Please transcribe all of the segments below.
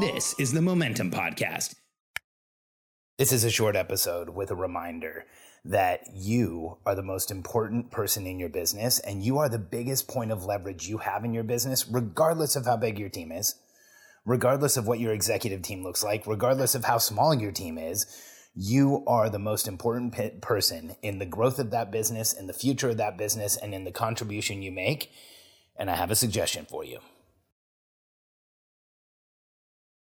This is the Momentum Podcast. This is a short episode with a reminder that you are the most important person in your business and you are the biggest point of leverage you have in your business, regardless of how big your team is, regardless of what your executive team looks like, regardless of how small your team is. You are the most important person in the growth of that business, in the future of that business, and in the contribution you make. And I have a suggestion for you.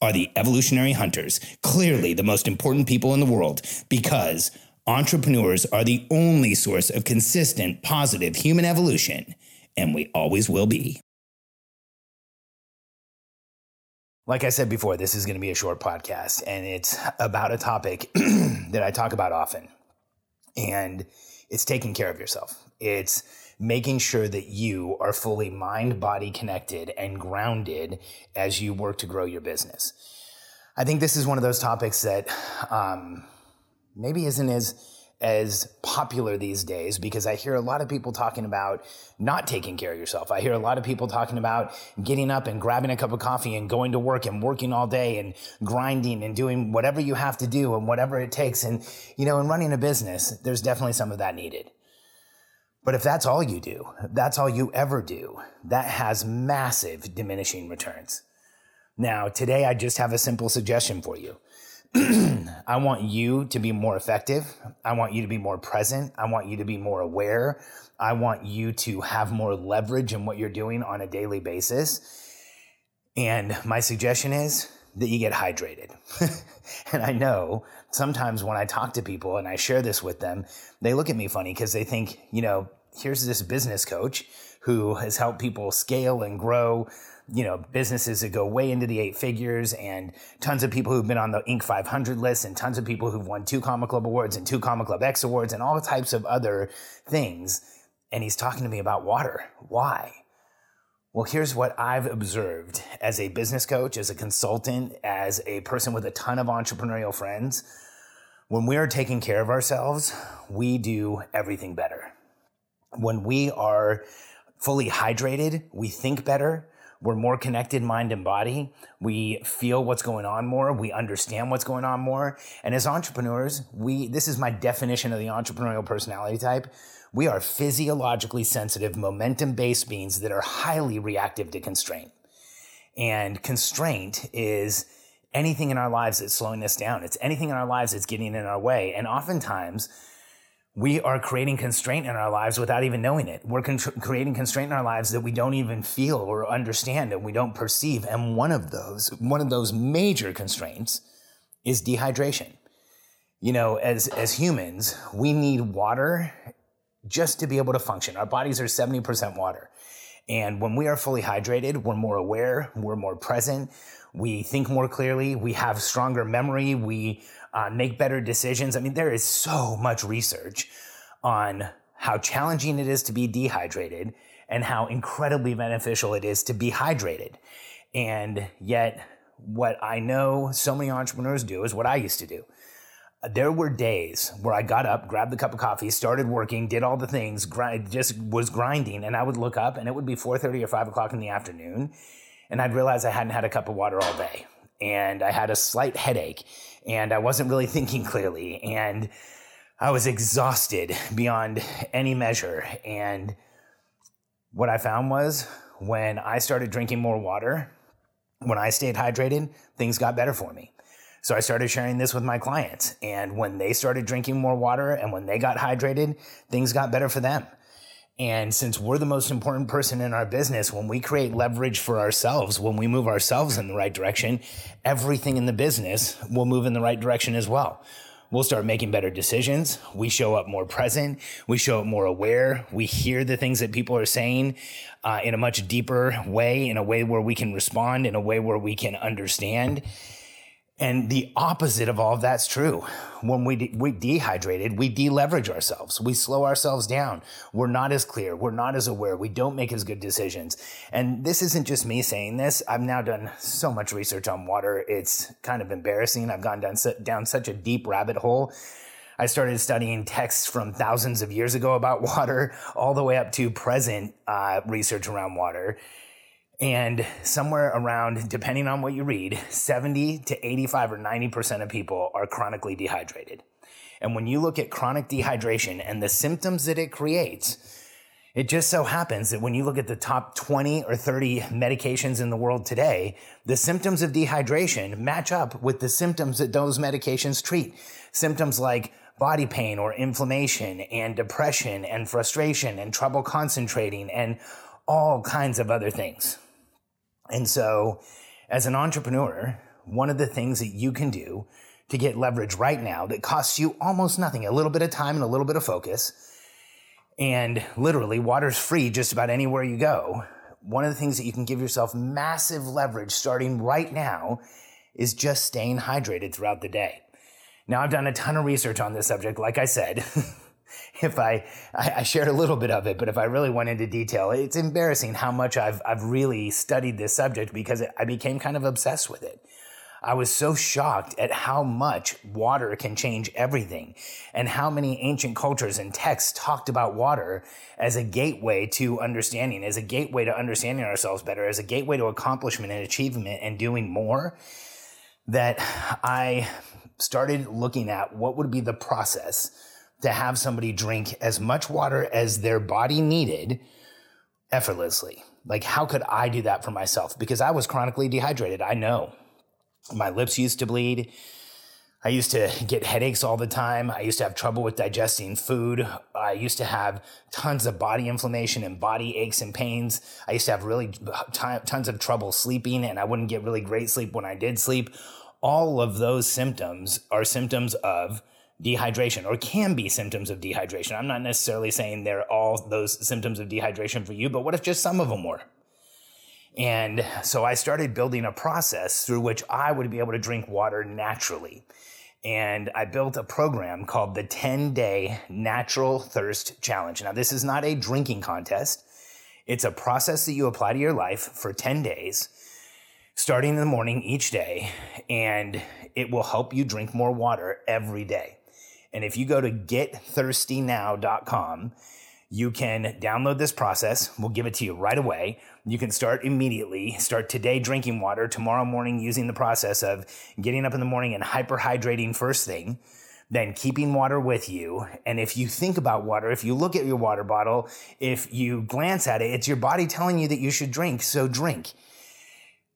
are the evolutionary hunters, clearly the most important people in the world, because entrepreneurs are the only source of consistent, positive human evolution, and we always will be. Like I said before, this is going to be a short podcast, and it's about a topic that I talk about often. And it's taking care of yourself. It's making sure that you are fully mind body connected and grounded as you work to grow your business. I think this is one of those topics that um, maybe isn't as as popular these days because I hear a lot of people talking about not taking care of yourself. I hear a lot of people talking about getting up and grabbing a cup of coffee and going to work and working all day and grinding and doing whatever you have to do and whatever it takes. And, you know, in running a business, there's definitely some of that needed. But if that's all you do, that's all you ever do, that has massive diminishing returns. Now, today I just have a simple suggestion for you. I want you to be more effective. I want you to be more present. I want you to be more aware. I want you to have more leverage in what you're doing on a daily basis. And my suggestion is that you get hydrated. and I know sometimes when I talk to people and I share this with them, they look at me funny because they think, you know, here's this business coach who has helped people scale and grow you know businesses that go way into the eight figures and tons of people who've been on the inc 500 list and tons of people who've won Two Comma Club awards and Two Comma Club x awards and all types of other things and he's talking to me about water why well, here's what I've observed as a business coach, as a consultant, as a person with a ton of entrepreneurial friends. When we are taking care of ourselves, we do everything better. When we are fully hydrated, we think better. We're more connected mind and body. We feel what's going on more. We understand what's going on more. And as entrepreneurs, we, this is my definition of the entrepreneurial personality type we are physiologically sensitive, momentum based beings that are highly reactive to constraint. And constraint is anything in our lives that's slowing us down. It's anything in our lives that's getting in our way. And oftentimes, we are creating constraint in our lives without even knowing it. We're con- creating constraint in our lives that we don't even feel or understand and we don't perceive. And one of those, one of those major constraints is dehydration. You know, as, as humans, we need water just to be able to function. Our bodies are 70% water. And when we are fully hydrated, we're more aware, we're more present, we think more clearly, we have stronger memory, we uh, make better decisions. I mean, there is so much research on how challenging it is to be dehydrated and how incredibly beneficial it is to be hydrated. And yet, what I know so many entrepreneurs do is what I used to do there were days where I got up, grabbed the cup of coffee, started working, did all the things, grind, just was grinding, and I would look up, and it would be 4:30 or 5 o'clock in the afternoon, and I'd realize I hadn't had a cup of water all day, and I had a slight headache, and I wasn't really thinking clearly, and I was exhausted beyond any measure, and what I found was when I started drinking more water, when I stayed hydrated, things got better for me So I started sharing this with my clients. And when they started drinking more water and when they got hydrated, things got better for them. And since we're the most important person in our business, when we create leverage for ourselves, when we move ourselves in the right direction, everything in the business will move in the right direction as well. We'll start making better decisions. We show up more present. We show up more aware. We hear the things that people are saying uh, in a much deeper way, in a way where we can respond, in a way where we can understand. And the opposite of all of that's true. When we, de- we dehydrated, we deleverage ourselves. We slow ourselves down. We're not as clear. We're not as aware. We don't make as good decisions. And this isn't just me saying this. I've now done so much research on water. It's kind of embarrassing. I've gone down, down such a deep rabbit hole. I started studying texts from thousands of years ago about water all the way up to present uh, research around water. And somewhere around, depending on what you read, 70 to 85 or 90% of people are chronically dehydrated. And when you look at chronic dehydration and the symptoms that it creates, it just so happens that when you look at the top 20 or 30 medications in the world today, the symptoms of dehydration match up with the symptoms that those medications treat. Symptoms like body pain or inflammation and depression and frustration and trouble concentrating and all kinds of other things. And so, as an entrepreneur, one of the things that you can do to get leverage right now that costs you almost nothing, a little bit of time and a little bit of focus, and literally water's free just about anywhere you go. One of the things that you can give yourself massive leverage starting right now is just staying hydrated throughout the day. Now, I've done a ton of research on this subject, like I said. if I, I, I shared a little bit of it, but if I really went into detail, it's embarrassing how much I've I've really studied this subject because I became kind of obsessed with it. I was so shocked at how much water can change everything and how many ancient cultures and texts talked about water as a gateway to understanding, as a gateway to understanding ourselves better, as a gateway to accomplishment and achievement and doing more that I started looking at what would be the process to have somebody drink as much water as their body needed effortlessly. Like, how could I do that for myself? Because I was chronically dehydrated. I know my lips used to bleed. I used to get headaches all the time. I used to have trouble with digesting food. I used to have tons of body inflammation and body aches and pains. I used to have really t- tons of trouble sleeping and I wouldn't get really great sleep when I did sleep. All of those symptoms are symptoms of dehydration or can be symptoms of dehydration. I'm not necessarily saying they're all those symptoms of dehydration for you, but what if just some of them were? And so I started building a process through which I would be able to drink water naturally. And I built a program called the 10 day natural thirst challenge. Now, this is not a drinking contest. It's a process that you apply to your life for 10 days, starting in the morning each day, and it will help you drink more water every day. And if you go to getthirstynow.com, you can download this process. We'll give it to you right away. You can start immediately, start today drinking water, tomorrow morning using the process of getting up in the morning and hyperhydrating first thing, then keeping water with you. And if you think about water, if you look at your water bottle, if you glance at it, it's your body telling you that you should drink. So drink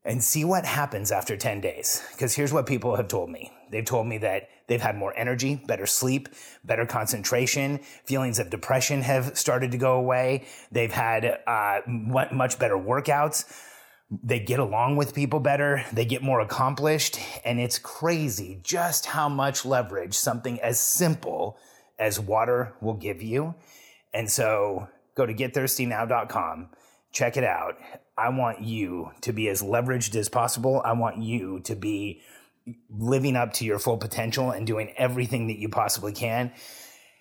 and see what happens after 10 days. Because here's what people have told me. They've told me that they've had more energy, better sleep, better concentration. Feelings of depression have started to go away. They've had uh, much better workouts. They get along with people better. They get more accomplished. And it's crazy just how much leverage something as simple as water will give you. And so go to getthirstynow.com check it out. I want you to be as leveraged as possible. I want you to be living up to your full potential and doing everything that you possibly can.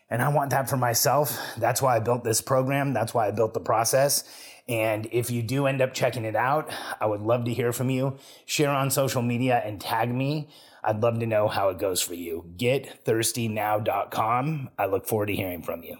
And I want that for myself. That's why I built this program. That's why I built the process. And if you do end up checking it out, I would love to hear from you. Share on social media and tag me. I'd love to know how it goes for you. GetThirstyNow.com. I look forward to hearing from you.